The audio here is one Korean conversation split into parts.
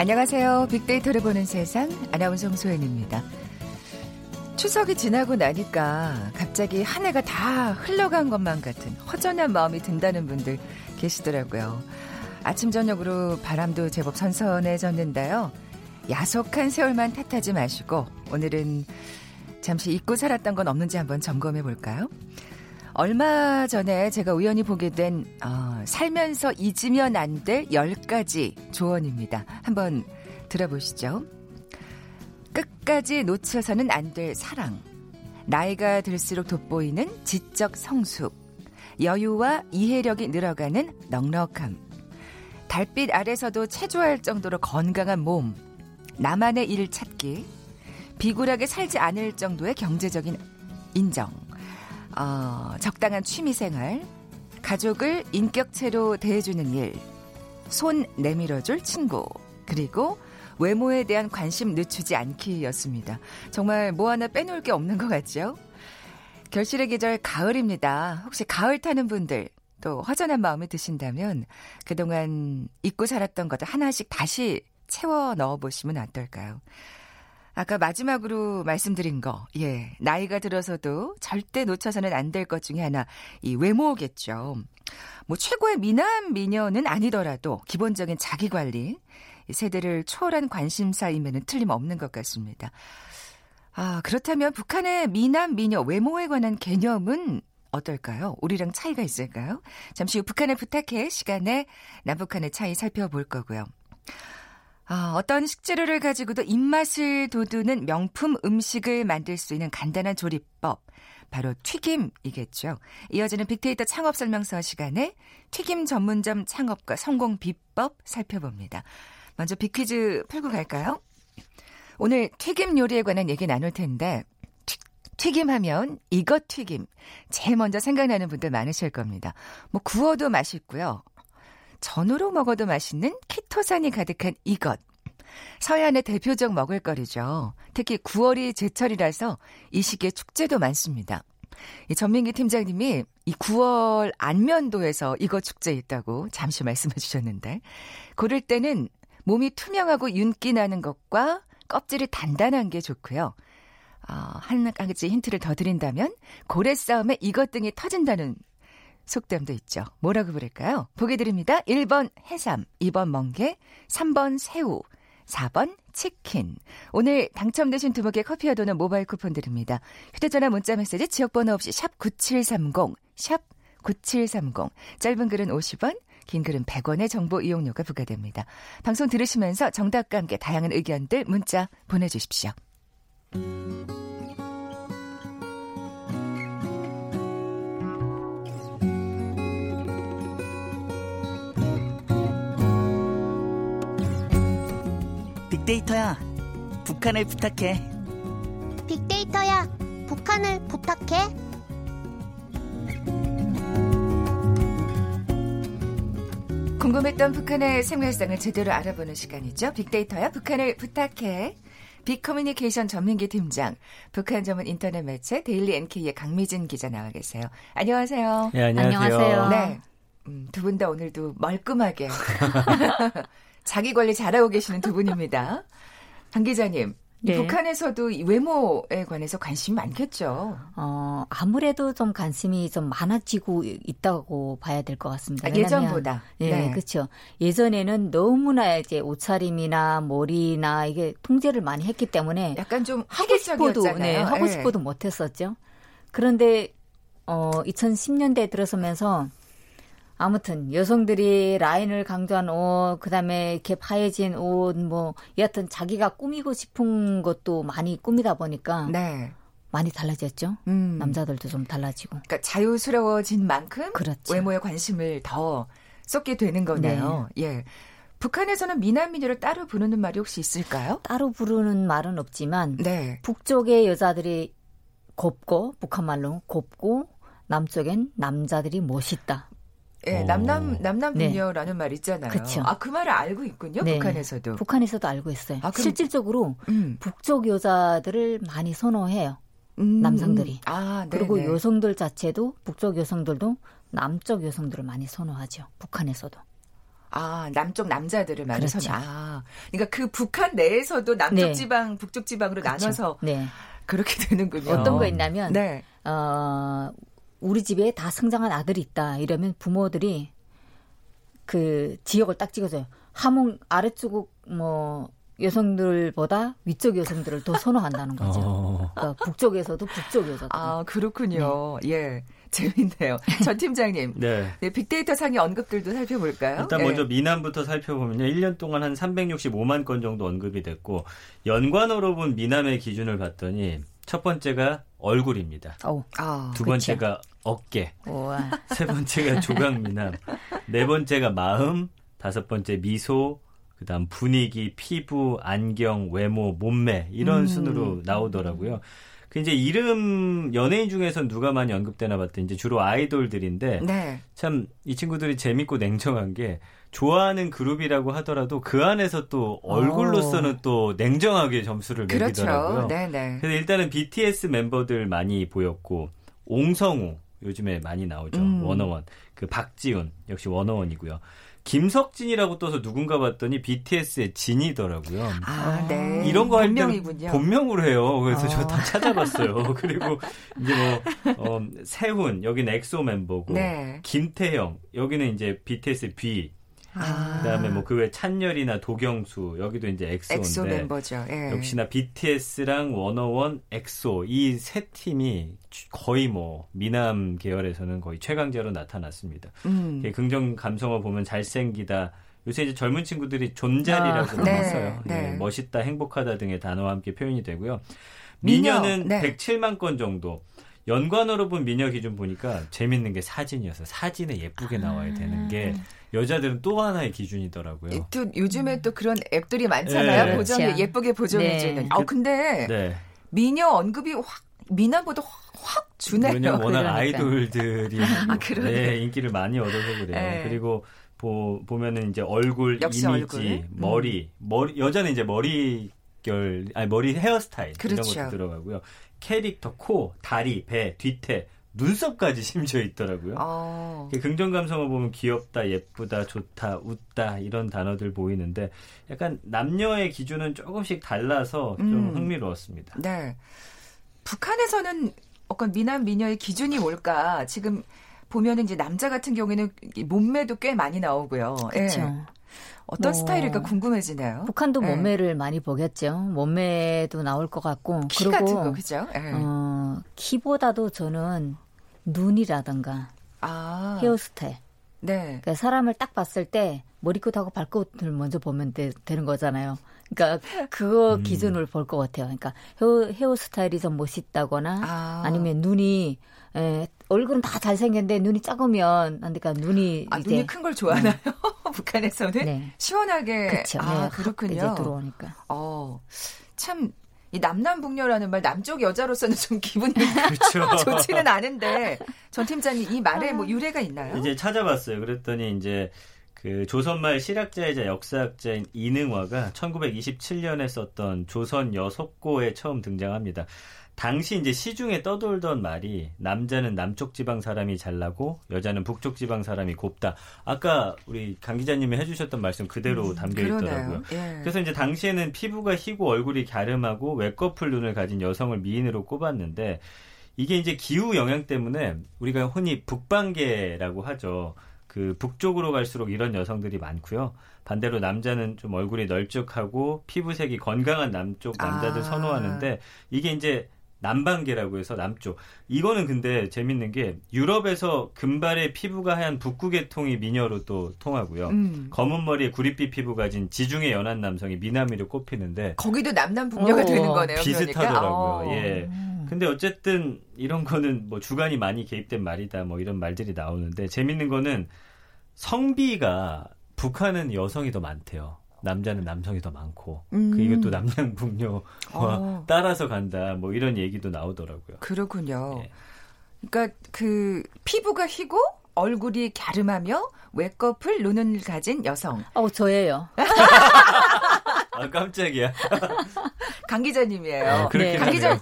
안녕하세요. 빅데이터를 보는 세상 아나운서 홍소연입니다. 추석이 지나고 나니까 갑자기 한 해가 다 흘러간 것만 같은 허전한 마음이 든다는 분들 계시더라고요. 아침 저녁으로 바람도 제법 선선해졌는데요. 야속한 세월만 탓하지 마시고 오늘은 잠시 잊고 살았던 건 없는지 한번 점검해 볼까요? 얼마 전에 제가 우연히 보게 된 어, 살면서 잊으면 안 될 10가지 조언입니다. 한번 들어보시죠. 끝까지 놓쳐서는 안 될 사랑. 나이가 들수록 돋보이는 지적 성숙. 여유와 이해력이 늘어가는 넉넉함. 달빛 아래서도 체조할 정도로 건강한 몸. 나만의 일 찾기. 비굴하게 살지 않을 정도의 경제적인 인정. 어, 적당한 취미생활. 가족을 인격체로 대해주는 일. 손 내밀어줄 친구. 그리고 외모에 대한 관심 늦추지 않기였습니다. 정말 뭐 하나 빼놓을 게 없는 것 같죠? 결실의 계절 가을입니다. 혹시 가을 타는 분들 또 허전한 마음이 드신다면 그동안 잊고 살았던 것들 하나씩 다시 채워 넣어 보시면 어떨까요? 아까 마지막으로 말씀드린 거, 예, 나이가 들어서도 절대 놓쳐서는 안 될 것 중에 하나, 이 외모겠죠. 뭐 최고의 미남 미녀는 아니더라도 기본적인 자기 관리, 세대를 초월한 관심사임에는 틀림없는 것 같습니다. 아, 그렇다면 북한의 미남, 미녀, 외모에 관한 개념은 어떨까요? 우리랑 차이가 있을까요? 잠시 후 북한을 부탁해 시간에 남북한의 차이 살펴볼 거고요. 아, 어떤 식재료를 가지고도 입맛을 돋우는 명품 음식을 만들 수 있는 간단한 조리법. 바로 튀김이겠죠. 이어지는 빅데이터 창업 설명서 시간에 튀김 전문점 창업과 성공 비법 살펴봅니다. 먼저 빅퀴즈 풀고 갈까요? 오늘 튀김 요리에 관한 얘기 나눌 텐데 튀김하면 이것 튀김 제일 먼저 생각나는 분들 많으실 겁니다. 뭐 구워도 맛있고요. 전으로 먹어도 맛있는 키토산이 가득한 이것. 서해안의 대표적 먹을거리죠. 특히 9월이 제철이라서 이 시기에 축제도 많습니다. 이 전민기 팀장님이 이 9월 안면도에서 이것 축제 있다고 잠시 말씀해 주셨는데 고를 때는 몸이 투명하고 윤기 나는 것과 껍질이 단단한 게 좋고요. 어, 한 가지 힌트를 더 드린다면 고래 싸움에 이것 등이 터진다는 속담도 있죠. 뭐라고 부를까요? 보기 드립니다. 1번 해삼, 2번 멍게, 3번 새우, 4번 치킨. 오늘 당첨되신 두 분께 커피와 도는 모바일 쿠폰 드립니다. 휴대전화 문자 메시지 지역번호 없이 샵 9730, 샵 9730. 짧은 글은 50원, 긴 글은 100원의 정보 이용료가 부과됩니다. 방송 들으시면서 정답과 함께 다양한 의견들 문자 보내주십시오. 빅데이터야, 북한을 부탁해. 빅데이터야, 북한을 부탁해. 궁금했던 북한의 생활상을 제대로 알아보는 시간이죠. 빅데이터야 북한을 부탁해. 빅커뮤니케이션 전민기 팀장, 북한 전문 인터넷 매체 데일리 NK의 강미진 기자 나와 계세요. 안녕하세요. 네, 안녕하세요. 안녕하세요. 네. 음, 두분 다 오늘도 멀끔하게 자기 관리 잘하고 계시는 두 분입니다. 강 기자님, 네. 북한에서도 외모에 관해서 관심이 많겠죠. 어, 아무래도 좀 관심이 좀 많아지고 있다고 봐야 될 것 같습니다. 아, 예전보다. 예, 네, 그렇죠. 예전에는 너무나 이제 옷차림이나 머리나 이게 통제를 많이 했기 때문에 약간 좀 하고 싶어도 네, 하고 네. 싶어도 못 했었죠. 그런데 어 2010년대에 들어서면서 아무튼 여성들이 라인을 강조한 옷, 그다음에 이렇게 파여진 옷, 뭐 여하튼 자기가 꾸미고 싶은 것도 많이 꾸미다 보니까 네. 많이 달라졌죠. 음. 남자들도 좀 달라지고. 그러니까 자유스러워진 만큼 그렇죠. 외모에 관심을 더 쏟게 되는 거네요. 네. 예. 북한에서는 미남 미녀를 따로 부르는 말이 혹시 있을까요? 따로 부르는 말은 없지만 네. 북쪽의 여자들이 곱고 북한 말로 곱고 남쪽엔 남자들이 멋있다. 예, 남남 남남 분녀라는 네. 말 있잖아요. 그쵸. 아, 그 말을 알고 있군요. 네. 북한에서도. 북한에서도 알고 있어요. 아, 그럼... 실질적으로 음. 북쪽 여자들을 많이 선호해요. 음. 남성들이. 아, 그리고 여성들 자체도 북쪽 여성들도 남쪽 여성들을 많이 선호하죠. 북한에서도. 아, 남쪽 남자들을 많이 그렇죠. 선. 아, 그러니까 그 북한 내에서도 남쪽 네. 지방, 북쪽 지방으로 그렇죠. 나눠서 네. 그렇게 되는군요. 어떤 거 있냐면 네. 어, 우리 집에 다 성장한 아들이 있다. 이러면 부모들이 그 지역을 딱 찍어줘요. 함흥 아래쪽 뭐 여성들보다 위쪽 여성들을 더 선호한다는 거죠. 어. 그러니까 북쪽에서도 북쪽 여자들. 아, 그렇군요. 예. 재밌네요. 전 팀장님. 네. 네, 빅데이터 상의 언급들도 살펴볼까요? 일단 예. 먼저 미남부터 살펴보면요. 1년 동안 한 365만 건 정도 언급이 됐고 연관어로 본 미남의 기준을 봤더니 첫 번째가 얼굴입니다. 어우, 아, 두. 번째가 어깨, 우와. 세 번째가 조각 미남, 네 번째가 마음, 다섯 번째 미소, 그다음 분위기, 피부, 안경, 외모, 몸매 이런 음. 순으로 나오더라고요. 그 이제 이름 연예인 중에선 누가 많이 언급되나 봤더니 이제 주로 아이돌들인데 네. 참이 친구들이 재밌고 냉정한 게 좋아하는 그룹이라고 하더라도 그 안에서 또 얼굴로서는 또 냉정하게 점수를 그렇죠. 매기더라고요. 네, 네. 그래서 일단은 BTS 멤버들 많이 보였고 옹성우 요즘에 많이 나오죠. 음. 워너원. 그 박지훈 역시 워너원이고요. 김석진이라고 떠서 누군가 봤더니 BTS의 진이더라고요. 아, 네. 이런 거 할 때는. 본명으로 해요. 그래서 어. 저다 찾아봤어요. 그리고 이제 뭐 어, 세훈 여기는 엑소 멤버고 네. 김태형 여기는 이제 BTS V 아. 그다음에 뭐 그 외 찬열이나 도경수 여기도 이제 엑소인데 엑소 멤버죠. 예. 역시나 BTS랑 워너원, 엑소 이 세 팀이 거의 뭐 미남 계열에서는 거의 최강자로 나타났습니다. 음. 예, 긍정 감성어 보면 잘생기다. 요새 이제 젊은 친구들이 존잘이라고 아, 네, 써요. 예, 네. 멋있다, 행복하다 등의 단어와 함께 표현이 되고요. 미녀, 미녀는 네. 107만 건 정도. 연관어로 본 미녀 기준 보니까 재밌는 게 사진이어서 사진에 예쁘게 나와야 되는 게 여자들은 또 하나의 기준이더라고요. 이또 요즘에 또 그런 앱들이 많잖아요. 네. 보정에 그렇죠. 예쁘게 보정해주는. 네. 아 근데 네. 미녀 언급이 확 미남보다 확, 확 주네요. 왜냐면 워낙 그러니까. 아이돌들이 아, 그러네. 네, 인기를 많이 얻어서 그래요. 네. 그리고 보, 보면은 이제 얼굴, 이미지, 얼굴. 음. 머리, 머리 여자는 이제 머리 결, 아니 머리 헤어스타일 그렇죠. 이런 것도 들어가고요. 캐릭터, 코, 다리, 배, 뒤태, 눈썹까지 심지어 있더라고요. 어. 이렇게 긍정 감성을 보면 귀엽다, 예쁘다, 좋다, 웃다 이런 단어들 보이는데 약간 남녀의 기준은 조금씩 달라서 좀 음. 흥미로웠습니다. 네. 북한에서는 어떤 미남 미녀의 기준이 뭘까? 지금 보면은 이제 남자 같은 경우에는 이 몸매도 꽤 많이 나오고요. 예. 그렇죠. 어떤 뭐, 스타일일까 궁금해지네요. 북한도 예. 몸매를 많이 보겠죠. 몸매도 나올 것 같고. 키 그리고 같은 거 그죠? 예. 어, 키보다도 저는 눈이라든가 아. 헤어스타일. 네. 그러니까 사람을 딱 봤을 때 머리끝하고 발끝을 먼저 보면 되, 는 거잖아요. 그러니까 그거 음. 기준을 볼것 같아요. 그러니까 헤어, 헤어스타일이 좀 멋있다거나 아. 아. 니면 눈이 에, 얼굴은 다 잘생겼는데 눈이 작으면 그러니까 눈이 아, 이제 눈이 큰 걸 좋아하나요? 북한에서는 네. 시원하게 그렇죠. 아, 네, 확 그렇군요. 이제 들어오니까. 어. 참 이 남남북녀라는 말 남쪽 여자로서는 좀 기분이 그렇죠. 좋지는 않은데 전 팀장님 이 말에 뭐 유래가 있나요? 이제 찾아봤어요. 그랬더니 이제 그 조선말 실학자이자 역사학자인 이능화가 1927년에 썼던 조선 여속고에 처음 등장합니다. 당시 이제 시중에 떠돌던 말이 남자는 남쪽 지방 사람이 잘나고 여자는 북쪽 지방 사람이 곱다. 아까 우리 강 기자님이 해주셨던 말씀 그대로 담겨 있더라고요. 음. 예. 그래서 이제 당시에는 피부가 희고 얼굴이 갸름하고 외꺼풀 눈을 가진 여성을 미인으로 꼽았는데 이게 이제 기후 영향 때문에 우리가 흔히 북방계라고 하죠. 그 북쪽으로 갈수록 이런 여성들이 많고요. 반대로 남자는 좀 얼굴이 널찍하고 피부색이 건강한 남쪽 남자들 아. 선호하는데 이게 이제 남방계라고 해서 남쪽. 이거는 근데 재밌는 게 유럽에서 금발의 피부가 하얀 북구 계통이 미녀로 또 통하고요. 음. 검은 머리에 구릿빛 피부 가진 지중해 연한 남성이 미남이로 꼽히는데 거기도 남남 북녀가 어, 되는 거네요. 비슷하더라고요. 그러니까. 예. 음. 근데 어쨌든 이런 거는 뭐 주관이 많이 개입된 말이다 뭐 이런 말들이 나오는데 재밌는 거는 성비가 북한은 여성이 더 많대요. 남자는 남성이 더 많고 음. 그 이것도 남양 북녀와 어. 따라서 간다 뭐 이런 얘기도 나오더라고요. 그렇군요. 예. 그러니까 그 피부가 희고 얼굴이 갸름하며 외꺼풀 눈을 가진 여성. 어, 저예요. 아 깜짝이야. 강 기자님이에요. 아, 그렇게 네. 강 기자.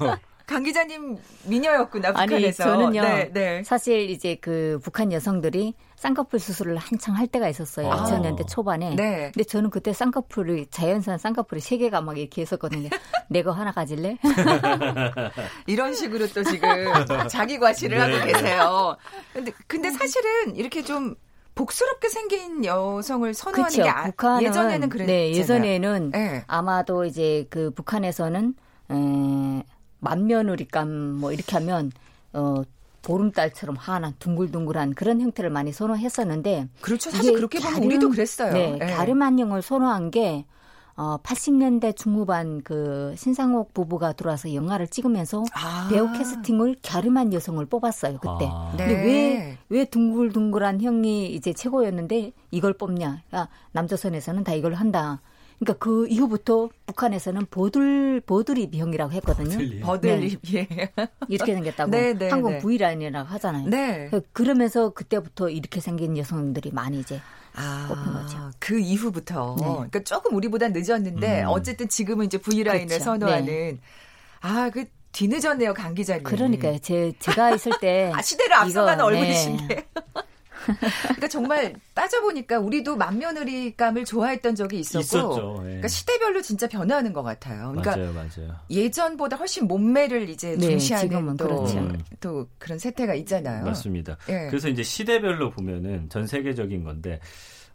강 기자님 미녀였구나 아니 북한에서. 저는요. 네, 네. 사실 이제 그 북한 여성들이 쌍꺼풀 수술을 한창 할 때가 있었어요. 아. 2000년대 초반에. 네. 근데 저는 그때 쌍꺼풀이 자연산 쌍꺼풀이 세 개가 막 이렇게 했었거든요. 내가 하나 가질래? 이런 식으로 또 지금 자기 과시를 네. 하고 계세요. 근데 근데 사실은 이렇게 좀 복스럽게 생긴 여성을 선호하는 그렇죠. 게 아, 북한은 예전에는 그랬잖아요. 네, 예전에는 네. 아마도 이제 그 북한에서는 에, 만면우리감 뭐 이렇게 하면 어 보름달처럼 하나 둥글둥글한 그런 형태를 많이 선호했었는데 그렇죠. 사실 그렇게 보면 갸름- 우리도 그랬어요. 네, 네. 갸름한형을 선호한 게 어, 80년대 중후반 그 신상옥 부부가 들어와서 영화를 찍으면서 아. 배우 캐스팅을 갸름한 여성을 뽑았어요 그때. 아. 네. 근데 왜, 왜 둥글둥글한 형이 이제 최고였는데 이걸 뽑냐? 야, 남조선에서는 다 이걸 한다. 그러니까 그 이후부터 북한에서는 보들, 보드립 형이라고 했거든요. 틀리. 버들립 예. 이렇게 생겼다고. 네, 네, 한국 네. V라인이라고 하잖아요. 네. 그러면서 그때부터 이렇게 생긴 여성들이 많이 이제 아, 뽑힌 거죠. 그 이후부터. 네. 그러니까 조금 우리보다 늦었는데 음. 어쨌든 지금은 이제 V라인을 그렇죠. 선호하는 아, 그 뒤늦었네요, 강 기자님. 그러니까요. 제, 제가 있을 때. 아, 시대를 앞서가는 네. 얼굴이신데. 그러니까 정말 따져보니까 우리도 맏며느리감을 좋아했던 적이 있었고. 있었죠. 예. 그러니까 시대별로 진짜 변화하는 것 같아요. 그러니까 맞아요, 맞아요. 예전보다 훨씬 몸매를 이제 네, 중시하는 또, 그렇죠. 음. 또 그런 세태가 있잖아요. 맞습니다. 예. 그래서 이제 시대별로 보면은 전 세계적인 건데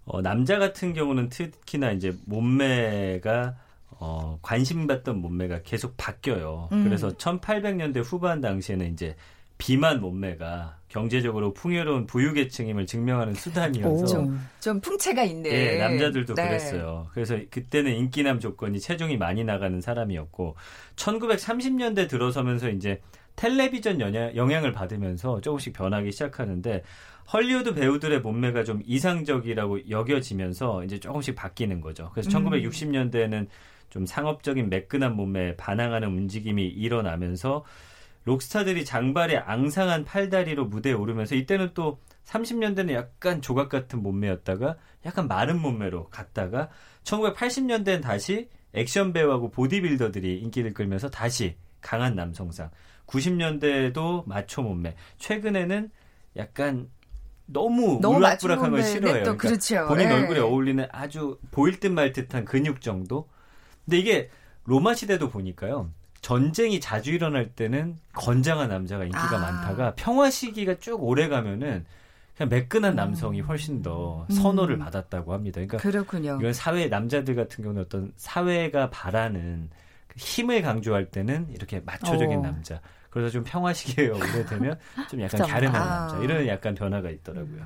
어, 남자 같은 경우는 특히나 이제 몸매가 어, 관심받던 몸매가 계속 바뀌어요. 음. 그래서 1800년대 후반 당시에는 이제 비만 몸매가 경제적으로 풍요로운 부유계층임을 증명하는 수단이어서 오. 좀 풍채가 있는. 예, 남자들도 네. 그랬어요. 그래서 그때는 인기남 조건이 체중이 많이 나가는 사람이었고 1930년대 들어서면서 이제 텔레비전 영향, 영향을 받으면서 조금씩 변하기 시작하는데 헐리우드 배우들의 몸매가 좀 이상적이라고 여겨지면서 이제 조금씩 바뀌는 거죠. 그래서 음. 1960년대에는 좀 상업적인 매끈한 몸매에 반항하는 움직임이 일어나면서 록스타들이 장발에 앙상한 팔다리로 무대에 오르면서 이때는 또 30년대는 약간 조각 같은 몸매였다가 약간 마른 몸매로 갔다가 1980년대엔 다시 액션 배우하고 보디빌더들이 인기를 끌면서 다시 강한 남성상 90년대에도 마초 몸매 최근에는 약간 너무, 울락부락한 걸 싫어해요. 몸매는 또 그렇죠. 본인 예. 얼굴에 어울리는 아주 보일 듯 말 듯한 근육 정도. 근데 이게 로마 시대도 보니까요. 전쟁이 자주 일어날 때는 건장한 남자가 인기가 아. 많다가 평화 시기가 쭉 오래 가면은 그냥 매끈한 남성이 훨씬 더 선호를 음. 받았다고 합니다. 그러니까 그렇군요. 이런 사회 남자들 같은 경우는 어떤 사회가 바라는 그 힘을 강조할 때는 이렇게 마초적인 어. 남자. 그래서 좀 평화 시기에 오래되면 좀 약간 그렇죠. 갸름한 아. 남자. 이런 약간 변화가 있더라고요.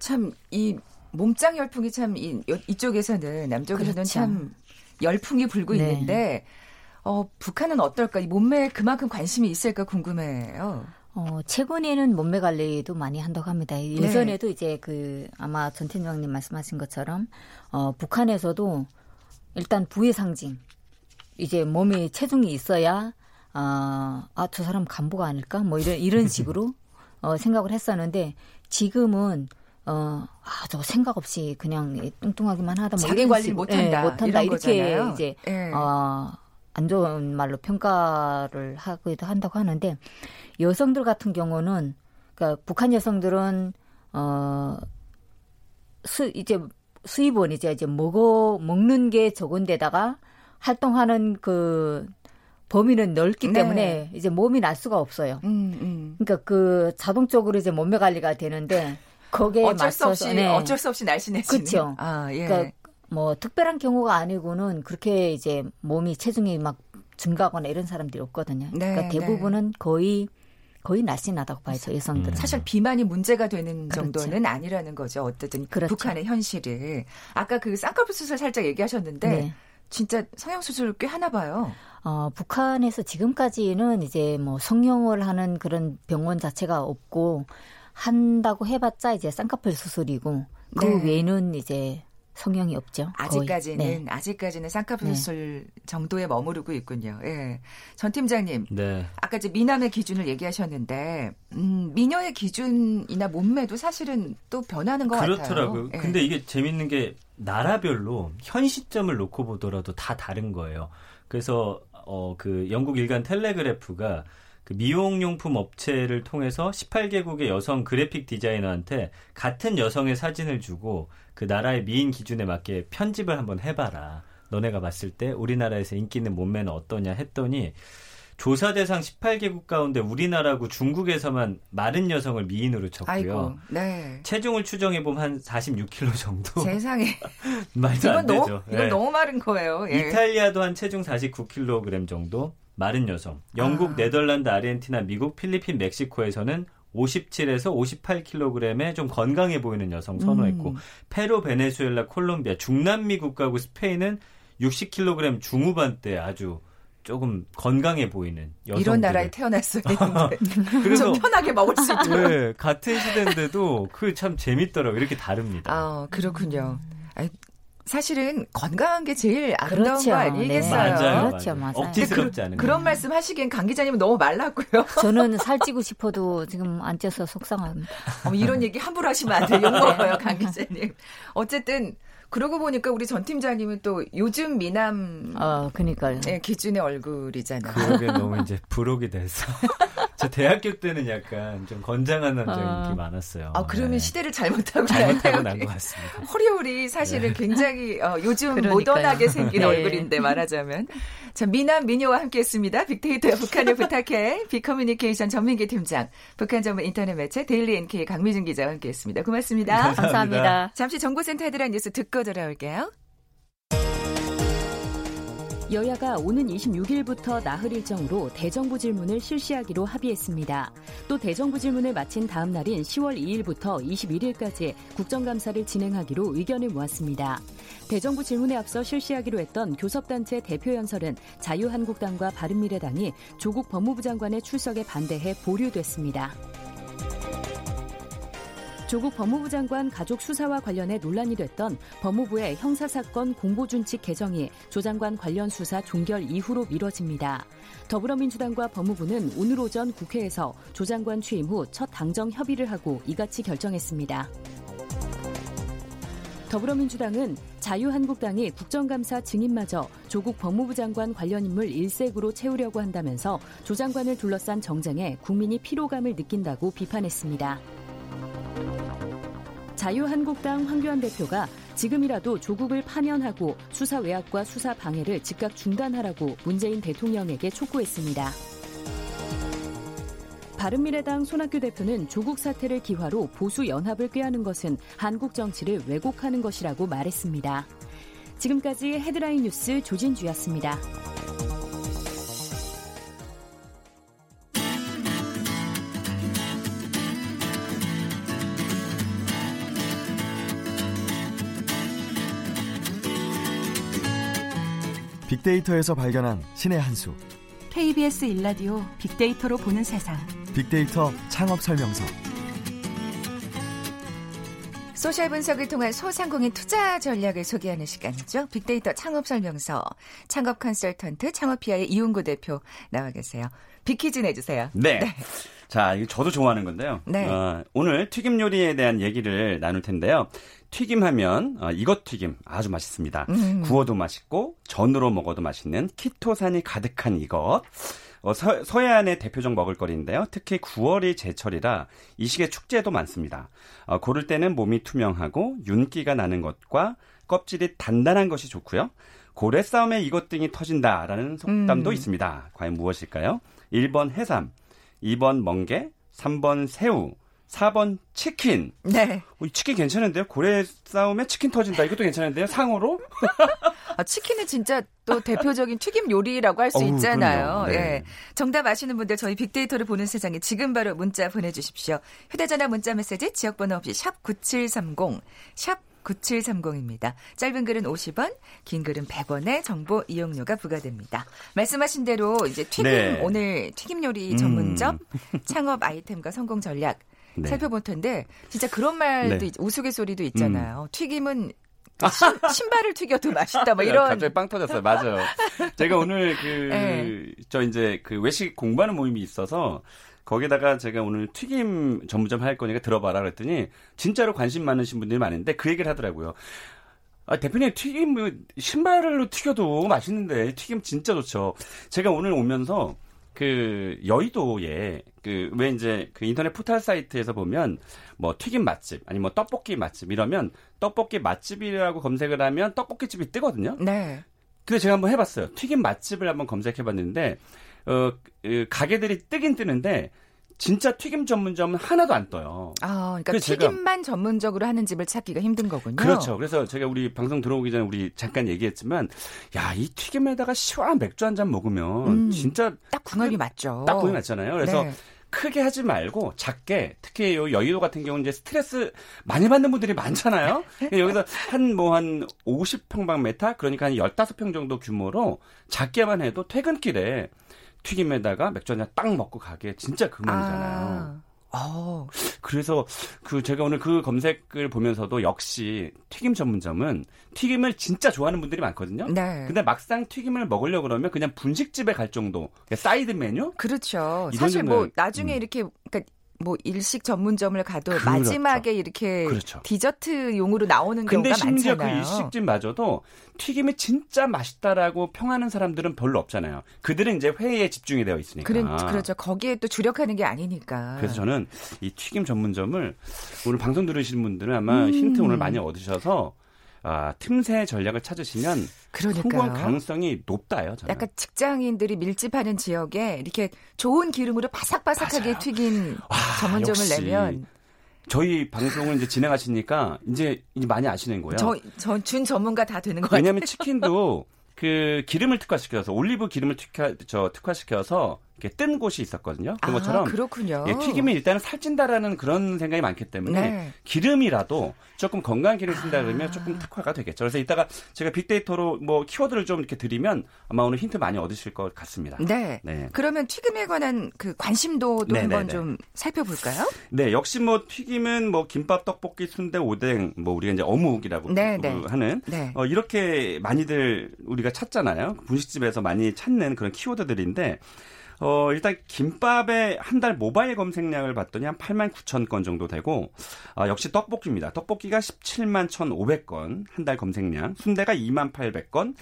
참 이 몸짱 열풍이 참 이, 이쪽에서는 남쪽에서는 그렇죠. 참 열풍이 불고 네. 있는데 어, 북한은 어떨까? 이 몸매에 그만큼 관심이 있을까 궁금해요. 어, 최근에는 몸매 관리도 많이 한다고 합니다. 네. 예전에도 이제 그 아마 전 팀장님 말씀하신 것처럼 어, 북한에서도 일단 부의 상징 이제 몸에 체중이 있어야 아, 아, 저 사람 간부가 아닐까? 뭐 이런 이런 식으로 어, 생각을 했었는데 지금은 어, 아, 저 생각 없이 그냥 뚱뚱하기만 하다 뭐 자기 관리를 식으로, 못한다. 예, 못 한다 이런 이렇게 거잖아요. 이제 예. 어, 안 좋은 말로 평가를 하기도 한다고 하는데 여성들 같은 경우는 그러니까 북한 여성들은 어 수, 이제 수입원 이제 이제 먹어 먹는 게 적은 데다가 활동하는 그 범위는 넓기 네. 때문에 이제 몸이 날 수가 없어요. 음, 음. 그러니까 그 자동적으로 이제 몸매 관리가 되는데 거기에 어쩔 수 맞서서 없이 네. 어쩔 수 없이 날씬해지는. 그쵸. 아, 예. 그러니까 뭐 특별한 경우가 아니고는 그렇게 이제 몸이 체중이 막 증가하거나 이런 사람들이 없거든요. 네, 그러니까 대부분은 거의 거의 날씬하다고 봐요, 저 여성들은. 음. 사실 비만이 문제가 되는 그렇죠. 정도는 아니라는 거죠. 어쨌든 그렇죠. 북한의 현실을. 아까 그 쌍꺼풀 수술 살짝 얘기하셨는데 네. 진짜 성형 수술 꽤 하나 봐요. 어, 북한에서 지금까지는 이제 뭐 성형을 하는 그런 병원 자체가 없고 한다고 해봤자 이제 쌍꺼풀 수술이고 그 네. 외에는 이제 성형이 없죠. 아직까지는 네. 아직까지는 쌍꺼풀 네. 수술 정도에 머무르고 있군요. 예. 전 팀장님, 네. 아까 이제 미남의 기준을 얘기하셨는데 음, 미녀의 기준이나 몸매도 사실은 또 변하는 것 그렇더라고요. 같아요. 예. 근데 이게 재밌는 게 나라별로 현 시점을 놓고 보더라도 다 다른 거예요. 그래서 어 그 영국 일간 텔레그래프가 그 미용용품 업체를 통해서 18개국의 여성 그래픽 디자이너한테 같은 여성의 사진을 주고 그 나라의 미인 기준에 맞게 편집을 한번 해봐라. 너네가 봤을 때 우리나라에서 인기 있는 몸매는 어떠냐 했더니 조사 대상 18개국 가운데 우리나라고 중국에서만 마른 여성을 미인으로 쳤고요. 아이고, 네. 체중을 추정해 보면 한 46kg 정도. 세상에. 말도 안 이건 너무, 되죠. 이건 예. 너무 마른 거예요. 예. 이탈리아도 한 체중 49kg 정도 마른 여성. 영국, 아. 네덜란드, 아르헨티나, 미국, 필리핀, 멕시코에서는 57에서 58kg의 좀 건강해 보이는 여성 선호했고 음. 페루, 베네수엘라, 콜롬비아, 중남미 국가고 스페인은 60kg 중후반대 아주 조금 건강해 보이는 여성 이런 나라에 태어났어야 했는데 그래서 좀 편하게 먹을 수 있도록. 네, 같은 시대인데도 그 참 재밌더라고요. 이렇게 다릅니다. 아, 그렇군요. 아니, 사실은 건강한 게 제일 아름다운 그렇죠. 거 아니겠어요? 네. 맞아요. 그렇죠, 맞아요. 맞아요. 억지스럽지 않은 그런 거. 말씀 하시기엔 강 기자님은 너무 말랐고요. 저는 살찌고 싶어도 지금 안 쪄서 속상합니다. 어머, 이런 얘기 함부로 하시면 안 돼요. 욕먹어요, 강 기자님. 어쨌든, 그러고 보니까 우리 전 팀장님은 또 요즘 미남 어, 그니까요. 의 기준의 얼굴이잖아요. 그러게 너무 이제 부록이 돼서. 저 대학교 때는 약간 좀 건장한 남자 아. 인기 많았어요. 아, 그러면 네. 시대를 잘못하고 잘못하고. 난 것 같습니다. 허리홀이 사실은 굉장히 어, 요즘 그러니까요. 모던하게 생긴 네. 얼굴인데 말하자면 자 미남 미녀와 함께했습니다. 빅데이터의 북한을 부탁해 빅커뮤니케이션 전민기 팀장, 북한 전문 인터넷 매체 데일리 NK 강미진 기자와 함께했습니다. 고맙습니다. 감사합니다. 감사합니다. 잠시 정보센터에 들어간 뉴스 듣고 돌아올게요. 여야가 오는 26일부터 나흘 일정으로 대정부 질문을 실시하기로 합의했습니다. 또 대정부 질문을 마친 다음 날인 10월 2일부터 21일까지 국정감사를 진행하기로 의견을 모았습니다. 대정부 질문에 앞서 실시하기로 했던 교섭단체 대표연설은 자유한국당과 바른미래당이 조국 법무부 장관의 출석에 반대해 보류됐습니다. 조국 법무부 장관 가족 수사와 관련해 논란이 됐던 법무부의 형사사건 공보준칙 개정이 조 장관 관련 수사 종결 이후로 미뤄집니다. 더불어민주당과 법무부는 오늘 오전 국회에서 조 장관 취임 후 첫 당정 협의를 하고 이같이 결정했습니다. 더불어민주당은 자유한국당이 국정감사 증인마저 조국 법무부 장관 관련 인물 일색으로 채우려고 한다면서 조 장관을 둘러싼 정쟁에 국민이 피로감을 느낀다고 비판했습니다. 자유한국당 황교안 대표가 지금이라도 조국을 파면하고 수사 외압과 수사 방해를 즉각 중단하라고 문재인 대통령에게 촉구했습니다. 바른미래당 손학규 대표는 조국 사태를 기화로 보수 연합을 꾀하는 것은 한국 정치를 왜곡하는 것이라고 말했습니다. 지금까지 헤드라인 뉴스 조진주였습니다. 빅데이터에서 발견한 신의 한 수. KBS 1라디오 빅데이터로 보는 세상. 빅데이터 창업 설명서. 소셜 분석을 통한 소상공인 투자 전략을 소개하는 시간이죠. 빅데이터 창업 설명서. 창업 컨설턴트 창업피아의 이용구 대표 나와 계세요. 빅퀴즈 내주세요. 네. 자, 이거 저도 좋아하는 건데요. 네. 어, 오늘 튀김 요리에 대한 얘기를 나눌 텐데요. 튀김하면 어, 이것 튀김 아주 맛있습니다. 음. 구워도 맛있고 전으로 먹어도 맛있는 키토산이 가득한 이것. 어, 서, 서해안의 대표적 먹을거리인데요. 특히 9월이 제철이라 이 시기에 축제도 많습니다. 어, 고를 때는 몸이 투명하고 윤기가 나는 것과 껍질이 단단한 것이 좋고요. 고래 싸움에 이것 등이 터진다라는 속담도 음. 있습니다. 과연 무엇일까요? 1번 해삼, 2번 멍게, 3번 새우, 4번 치킨. 네. 어, 이 치킨 괜찮은데요? 고래 싸움에 치킨 터진다. 이것도 괜찮은데요? 상어로? 아, 치킨은 진짜 또 대표적인 튀김 요리라고 할 수 있잖아요. 네. 예. 정답 아시는 분들 저희 빅데이터를 보는 세상에 지금 바로 문자 보내주십시오. 휴대전화 문자 메시지 지역번호 없이 샵 9730, 샵 9730입니다. 짧은 글은 50원, 긴 글은 100원의 정보 이용료가 부과됩니다. 말씀하신 대로 이제 튀김, 네. 오늘 튀김 요리 음. 전문점, 창업 아이템과 성공 전략 네. 살펴볼 텐데, 진짜 그런 말도, 네. 있- 우스갯소리도 있잖아요. 튀김은 신, 신발을 튀겨도 맛있다, 뭐 이런. 갑자기 빵 터졌어요. 맞아요. 제가 오늘 그, 네. 저 이제 그 외식 공부하는 모임이 있어서 거기다가 제가 오늘 튀김 전문점 할 거니까 들어봐라 그랬더니 진짜로 관심 많으신 분들이 많은데 그 얘기를 하더라고요. 아, 대표님 튀김 뭐 신발로 튀겨도 맛있는데 튀김 진짜 좋죠. 제가 오늘 오면서 그 여의도에 그 왜 이제 그 인터넷 포털 사이트에서 보면 뭐 튀김 맛집 아니 뭐 떡볶이 맛집 이러면 떡볶이 맛집이라고 검색을 하면 떡볶이 집이 뜨거든요. 네. 근데 제가 한번 해봤어요. 튀김 맛집을 한번 검색해봤는데 어그 가게들이 뜨긴 뜨는데 진짜 튀김 전문점은 하나도 안 떠요. 아, 그러니까 그래서 제가- 튀김만 전문적으로 하는 집을 찾기가 힘든 거군요. 그렇죠. 그래서 제가 우리 방송 들어오기 전에 우리 잠깐 얘기했지만, 야, 이 튀김에다가 시원한 맥주 한 잔 먹으면 음. 진짜 딱 궁합이 맞죠. 딱 보이 맞잖아요. 그래서 네. 크게 하지 말고 작게 특히 요 여의도 같은 경우는 이제 스트레스 많이 받는 분들이 많잖아요. 여기서 한 뭐 한 50평방메타 그러니까 한 15평 정도 규모로 작게만 해도 퇴근길에 튀김에다가 맥주 한 잔 딱 먹고 가게 진짜 그만이잖아요. 아. 어, 그래서 그 제가 오늘 그 검색을 보면서도 역시 튀김 전문점은 튀김을 진짜 좋아하는 분들이 많거든요. 네. 근데 막상 튀김을 먹으려고 그러면 그냥 분식집에 갈 정도 그러니까 사이드 메뉴 그렇죠. 사실 뭐 정도는- 나중에 음. 이렇게 그러니까 뭐 일식 전문점을 가도 그렇죠. 마지막에 이렇게 그렇죠. 디저트용으로 나오는 근데 경우가 심지어 많잖아요. 그 일식집마저도 튀김이 진짜 맛있다라고 평하는 사람들은 별로 없잖아요. 그들은 이제 회의에 집중이 되어 있으니까. 그래, 그렇죠. 거기에 또 주력하는 게 아니니까. 그래서 저는 이 튀김 전문점을 오늘 방송 들으시는 분들은 아마 음. 힌트 오늘 많이 얻으셔서 아, 틈새 전략을 찾으시면 성공 그러니까요. 가능성이 높다요. 저는. 약간 직장인들이 밀집하는 지역에 이렇게 좋은 기름으로 바삭바삭하게 맞아요. 튀긴 와, 전문점을 역시 내면 저희 방송을 이제 진행하시니까 이제 이제 많이 아시는 거예요. 저전 전문가 다 되는 것 같아요. 왜냐하면 치킨도 그 기름을 특화시켜서 올리브 기름을 특화 저 특화시켜서 뜬 곳이 있었거든요. 그런 것처럼 아, 그렇군요. 예, 튀김이 일단은 살찐다라는 그런 생각이 많기 때문에 네. 기름이라도 조금 건강한 기름 쓴다 아. 그러면 조금 특화가 되겠죠. 그래서 이따가 제가 빅데이터로 뭐 키워드를 좀 이렇게 드리면 아마 오늘 힌트 많이 얻으실 것 같습니다. 네. 네. 그러면 튀김에 관한 그 관심도도 네, 한번 네, 네. 좀 살펴볼까요? 네, 역시 뭐 튀김은 뭐 김밥, 떡볶이, 순대, 오뎅, 뭐 우리가 이제 어묵이라고 네, 그 네. 하는 네. 어, 이렇게 많이들 우리가 찾잖아요. 분식집에서 많이 찾는 그런 키워드들인데 어, 일단 김밥의 한 달 모바일 검색량을 봤더니 한 8만 9천 건 정도 되고 아, 역시 떡볶이입니다. 떡볶이가 17만 1,500건 한 달 검색량, 순대가 2만 800건,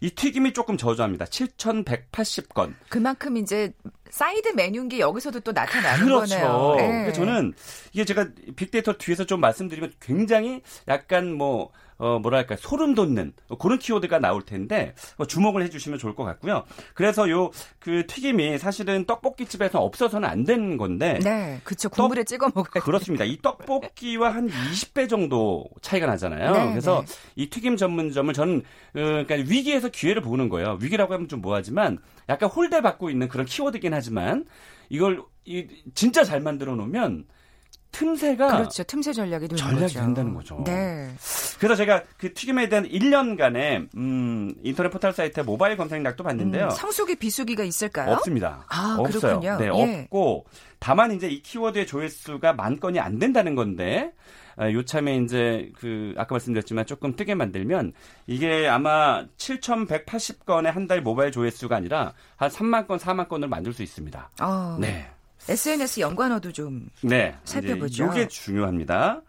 이 튀김이 조금 저조합니다. 7,180건. 그만큼 이제 사이드 메뉴인 게 여기서도 또 나타나는 그렇죠. 거네요. 네. 그러니까 저는 이게 제가 빅데이터 뒤에서 좀 말씀드리면 굉장히 약간 뭐 어, 뭐랄까, 소름 돋는 그런 키워드가 나올 텐데 어, 주목을 해주시면 좋을 것 같고요. 그래서 요 그 튀김이 사실은 떡볶이 집에서 없어서는 안 되는 건데 네, 그쵸. 국물에 찍어 먹어야 그렇습니다. 이 떡볶이와 한 20배 정도 차이가 나잖아요. 네, 그래서 네. 이 튀김 전문점을 저는 어, 그러니까 위기에서 기회를 보는 거예요. 위기라고 하면 좀 뭐하지만 약간 홀대 받고 있는 그런 키워드긴 하지만 이걸 이, 진짜 잘 만들어 놓으면 틈새가 그렇죠. 틈새 전략이 되는 전략이 거죠. 된다는 거죠. 네. 그래서 제가 그 튀김에 대한 1년간의 음, 인터넷 포털 사이트 모바일 검색량도 봤는데요. 음, 성수기 비수기가 있을까요? 없습니다. 아, 없어요. 그렇군요. 네, 예. 없고 다만 이제 이 키워드의 조회수가 만 건이 안 된다는 건데 아, 요참에 이제 그 아까 말씀드렸지만 조금 뜨게 만들면 이게 아마 7,180건의 한 달 모바일 조회수가 아니라 한 3만 건, 4만 건을 만들 수 있습니다. 어, 네. SNS 연관어도 좀 네. 살펴보죠. 이게 중요합니다.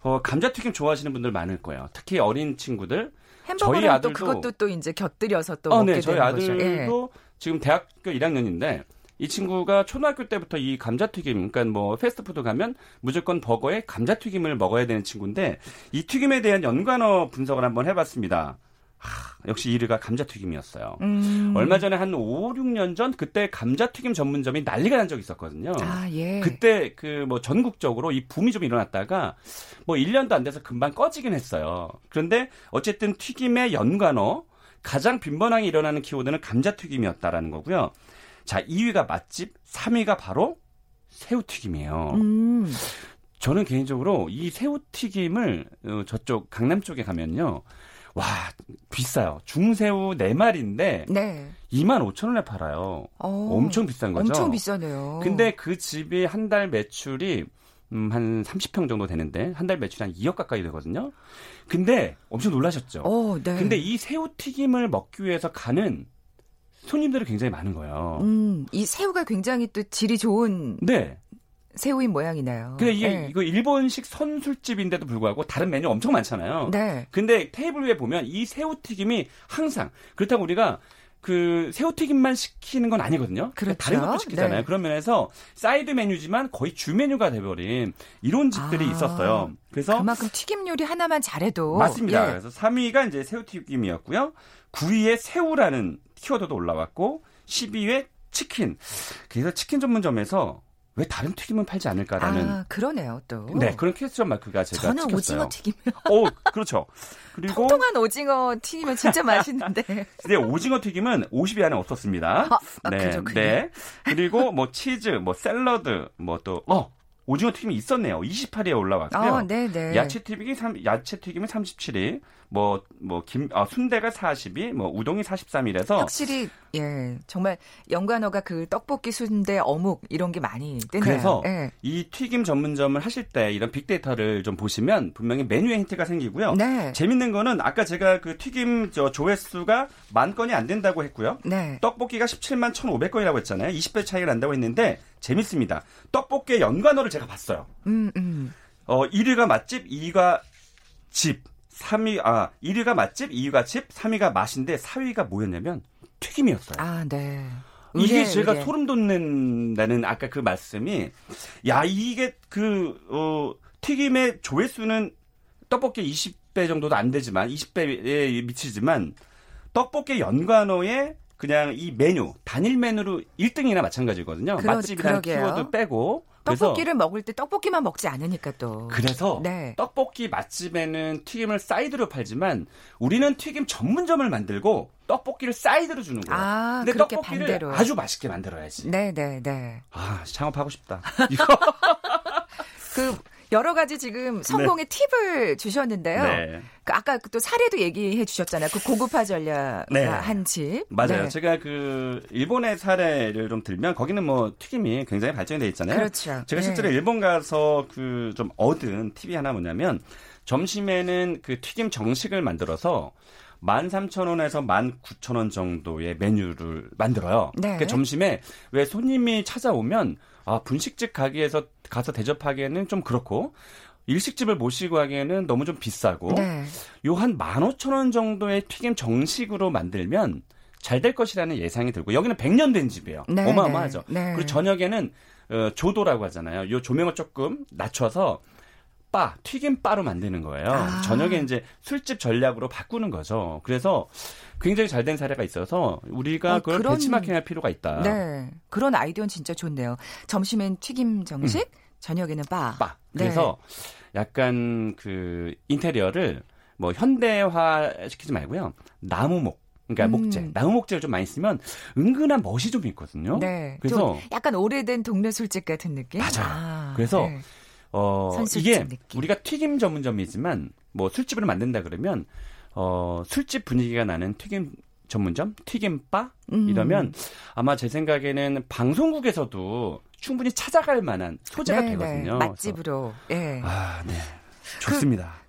어, 감자튀김 좋아하시는 분들 많을 거예요. 특히 어린 친구들. 또 아들도- 그것도 또 이제 곁들여서 또 어, 먹게 네, 저희. 아들도 예. 지금 대학교 1학년인데 이 친구가 초등학교 때부터 이 감자튀김, 그러니까 뭐 패스트푸드 가면 무조건 버거에 감자튀김을 먹어야 되는 친구인데 이 튀김에 대한 연관어 분석을 한번 해봤습니다. 하, 역시 1위가 감자튀김이었어요. 음. 얼마 전에 한 5, 6년 전 그때 감자튀김 전문점이 난리가 난 적이 있었거든요. 아, 예. 그때 그 뭐 전국적으로 이 붐이 좀 일어났다가 뭐 1년도 안 돼서 금방 꺼지긴 했어요. 그런데 어쨌든 튀김의 연관어 가장 빈번하게 일어나는 키워드는 감자튀김이었다라는 거고요. 자, 2위가 맛집, 3위가 바로 새우튀김이에요. 음. 저는 개인적으로 이 새우튀김을 어, 저쪽 강남 쪽에 가면요. 와, 비싸요. 중새우 4마리인데 네. 2만 5천 원에 팔아요. 어, 엄청 비싼 거죠. 엄청 비싸네요. 근데 그 집이 한 달 매출이 음, 한 30평 정도 되는데 한 달 매출이 한 2억 가까이 되거든요. 근데 엄청 놀라셨죠. 어, 네. 근데 이 새우 튀김을 먹기 위해서 가는 손님들이 굉장히 많은 거예요. 음, 이 새우가 굉장히 또 질이 좋은 네. 새우인 모양이네요. 근데 이게 네. 이거 일본식 선술집인데도 불구하고 다른 메뉴 엄청 많잖아요. 네. 근데 테이블 위에 보면 이 새우튀김이 항상 그렇다고 우리가 그 새우튀김만 시키는 건 아니거든요. 그렇죠. 다른 것도 시키잖아요. 네. 그런 면에서 사이드 메뉴지만 거의 주 메뉴가 돼버린 이런 집들이 아, 있었어요. 그래서 그만큼 튀김 요리 하나만 잘해도 맞습니다. 예. 그래서 3위가 이제 새우튀김이었고요. 9위에 새우라는 키워드도 올라왔고 12위에 치킨. 그래서 치킨 전문점에서 왜 다른 튀김은 팔지 않을까라는 아 그러네요 또. 네 그런 퀘스천 마크가 제가 저는 찍혔어요. 오징어 튀김. 오 그렇죠. 그리고 통통한 오징어 튀김은 진짜 맛있는데. 근데 오징어 튀김은 50위 안에 없었습니다. 아, 아, 그렇군요. 네. 그리고 뭐 치즈, 뭐 샐러드, 뭐 또 어. 오징어 튀김이 있었네요. 28위에 올라왔고요. 아, 네네. 야채 튀김이 3, 야채 튀김이 37위. 뭐 뭐김 아, 순대가 40위, 뭐 우동이 43위라서 확실히 예 정말 연관어가 그 떡볶이 순대 어묵 이런 게 많이 뜨네요. 그래서 예. 이 튀김 전문점을 하실 때 이런 빅데이터를 좀 보시면 분명히 메뉴에 힌트가 생기고요. 네. 재밌는 거는 아까 제가 그 튀김 저 조회수가 만 건이 안 된다고 했고요. 네. 떡볶이가 17만 1,500건이라고 했잖아요. 20배 차이가 난다고 했는데 재밌습니다. 떡볶이의 연관어를 제가 봤어요. 음 음. 어 1위가 맛집, 2위가 집, 3위 아 1위가 맛집, 2위가 집, 3위가 맛인데 4위가 뭐였냐면 튀김이었어요. 아 네. 이게 의뢰, 제가 의뢰. 소름 돋는다는 아까 그 말씀이 야 이게 그 어, 튀김의 조회수는 떡볶이 20배 정도도 안 되지만 20배에 미치지만 떡볶이 연관어에 그냥 이 메뉴 단일 메뉴로 1등이나 마찬가지거든요. 그러- 맛집이라는 그러게요. 키워드 빼고 떡볶이를 먹을 때 떡볶이만 먹지 않으니까 또. 그래서 네. 떡볶이 맛집에는 튀김을 사이드로 팔지만 우리는 튀김 전문점을 만들고 떡볶이를 사이드로 주는 거예요. 아, 근데 떡볶이를 반대로. 아주 맛있게 만들어야지. 네, 네, 네. 아, 창업하고 싶다. 이거 그 여러 가지 지금 성공의 팁을 주셨는데요. 네. 그 아까 또 사례도 얘기해 주셨잖아요. 그 고급화 전략 네. 한 집. 맞아요. 네. 제가 그 일본의 사례를 좀 들면 거기는 뭐 튀김이 굉장히 발전이 돼 있잖아요. 그렇죠. 제가 네. 실제로 일본 가서 그 좀 얻은 팁이 하나 뭐냐면 점심에는 그 튀김 정식을 만들어서 13,000원에서 19,000원 정도의 메뉴를 만들어요. 네. 그 점심에 왜 손님이 찾아오면 아, 분식집 가게에서 가서 대접하기에는 좀 그렇고 일식집을 모시고 하기에는 너무 좀 비싸고 네. 요한 15,000원 정도의 튀김 정식으로 만들면 잘 될 것이라는 예상이 들고 여기는 100년 된 집이에요. 네, 어마어마하죠. 네, 네. 그리고 저녁에는 어, 조도라고 하잖아요. 요 조명을 조금 낮춰서 바 튀김 바로 만드는 거예요. 아. 저녁에 이제 술집 전략으로 바꾸는 거죠. 그래서 굉장히 잘 된 사례가 있어서 우리가 어, 그걸 그런- 벤치마킹할 필요가 있다. 네. 그런 아이디어는 진짜 좋네요. 점심엔 튀김 정식, 저녁에는 바. 음. 바. 네. 그래서 약간 그 인테리어를 뭐 현대화 시키지 말고요. 나무목. 그러니까 음. 목재, 나무 목재를 좀 많이 쓰면 은근한 멋이 좀 있거든요. 네. 그래서 좀 약간 오래된 동네 술집 같은 느낌? 맞아요. 아, 그래서 네. 어 이게 느낌. 우리가 튀김 전문점이지만 뭐 술집을 만든다 그러면 어 술집 분위기가 나는 튀김 전문점, 튀김바 음. 이러면 아마 제 생각에는 방송국에서도 충분히 찾아갈 만한 소재가 네, 되거든요. 네. 맛집으로. 예. 아, 네. 좋습니다. 그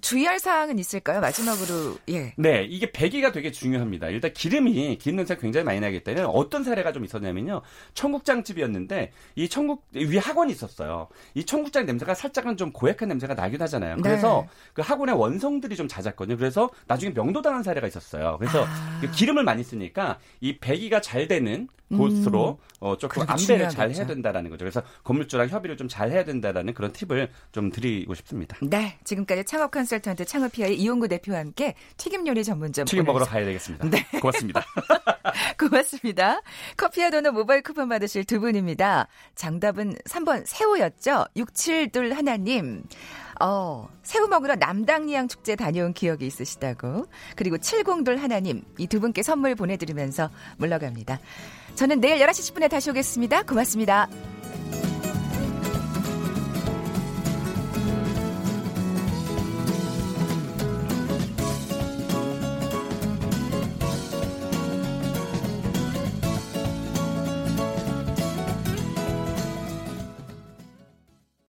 주의할 사항은 있을까요? 마지막으로 예. 네, 이게 배기가 되게 중요합니다. 일단 기름이 기름 냄새가 굉장히 많이 나기 때문에 어떤 사례가 좀 있었냐면요. 청국장 집이었는데 이 청국 위에 학원이 있었어요. 이 청국장 냄새가 살짝은 좀 고약한 냄새가 나기도 하잖아요. 네. 그래서 그 학원의 원성들이 좀 잦았거든요. 그래서 나중에 명도당한 사례가 있었어요. 그래서 아. 그 기름을 많이 쓰니까 이 배기가 잘 되는 곳으로 어, 조금 안배를 잘 중요하겠죠. 해야 된다라는 거죠. 그래서 건물주랑 협의를 좀 잘 해야 된다라는 그런 팁을 좀 드리고 싶습니다. 네. 지금 까지 창업 컨설턴트 창업피아의 이용구 대표와 함께 튀김 요리 전문점 튀김 먹으러 가야 되겠습니다. 네. 고맙습니다. 고맙습니다. 커피와 도넛 모바일 쿠폰 받으실 두 분입니다. 정답은 3번 새우였죠? 672 하나님. 어, 새우 먹으러 남당리양 축제 다녀온 기억이 있으시다고. 그리고 702 하나님. 이 두 분께 선물 보내드리면서 물러갑니다. 저는 내일 11시 10분에 다시 오겠습니다. 고맙습니다.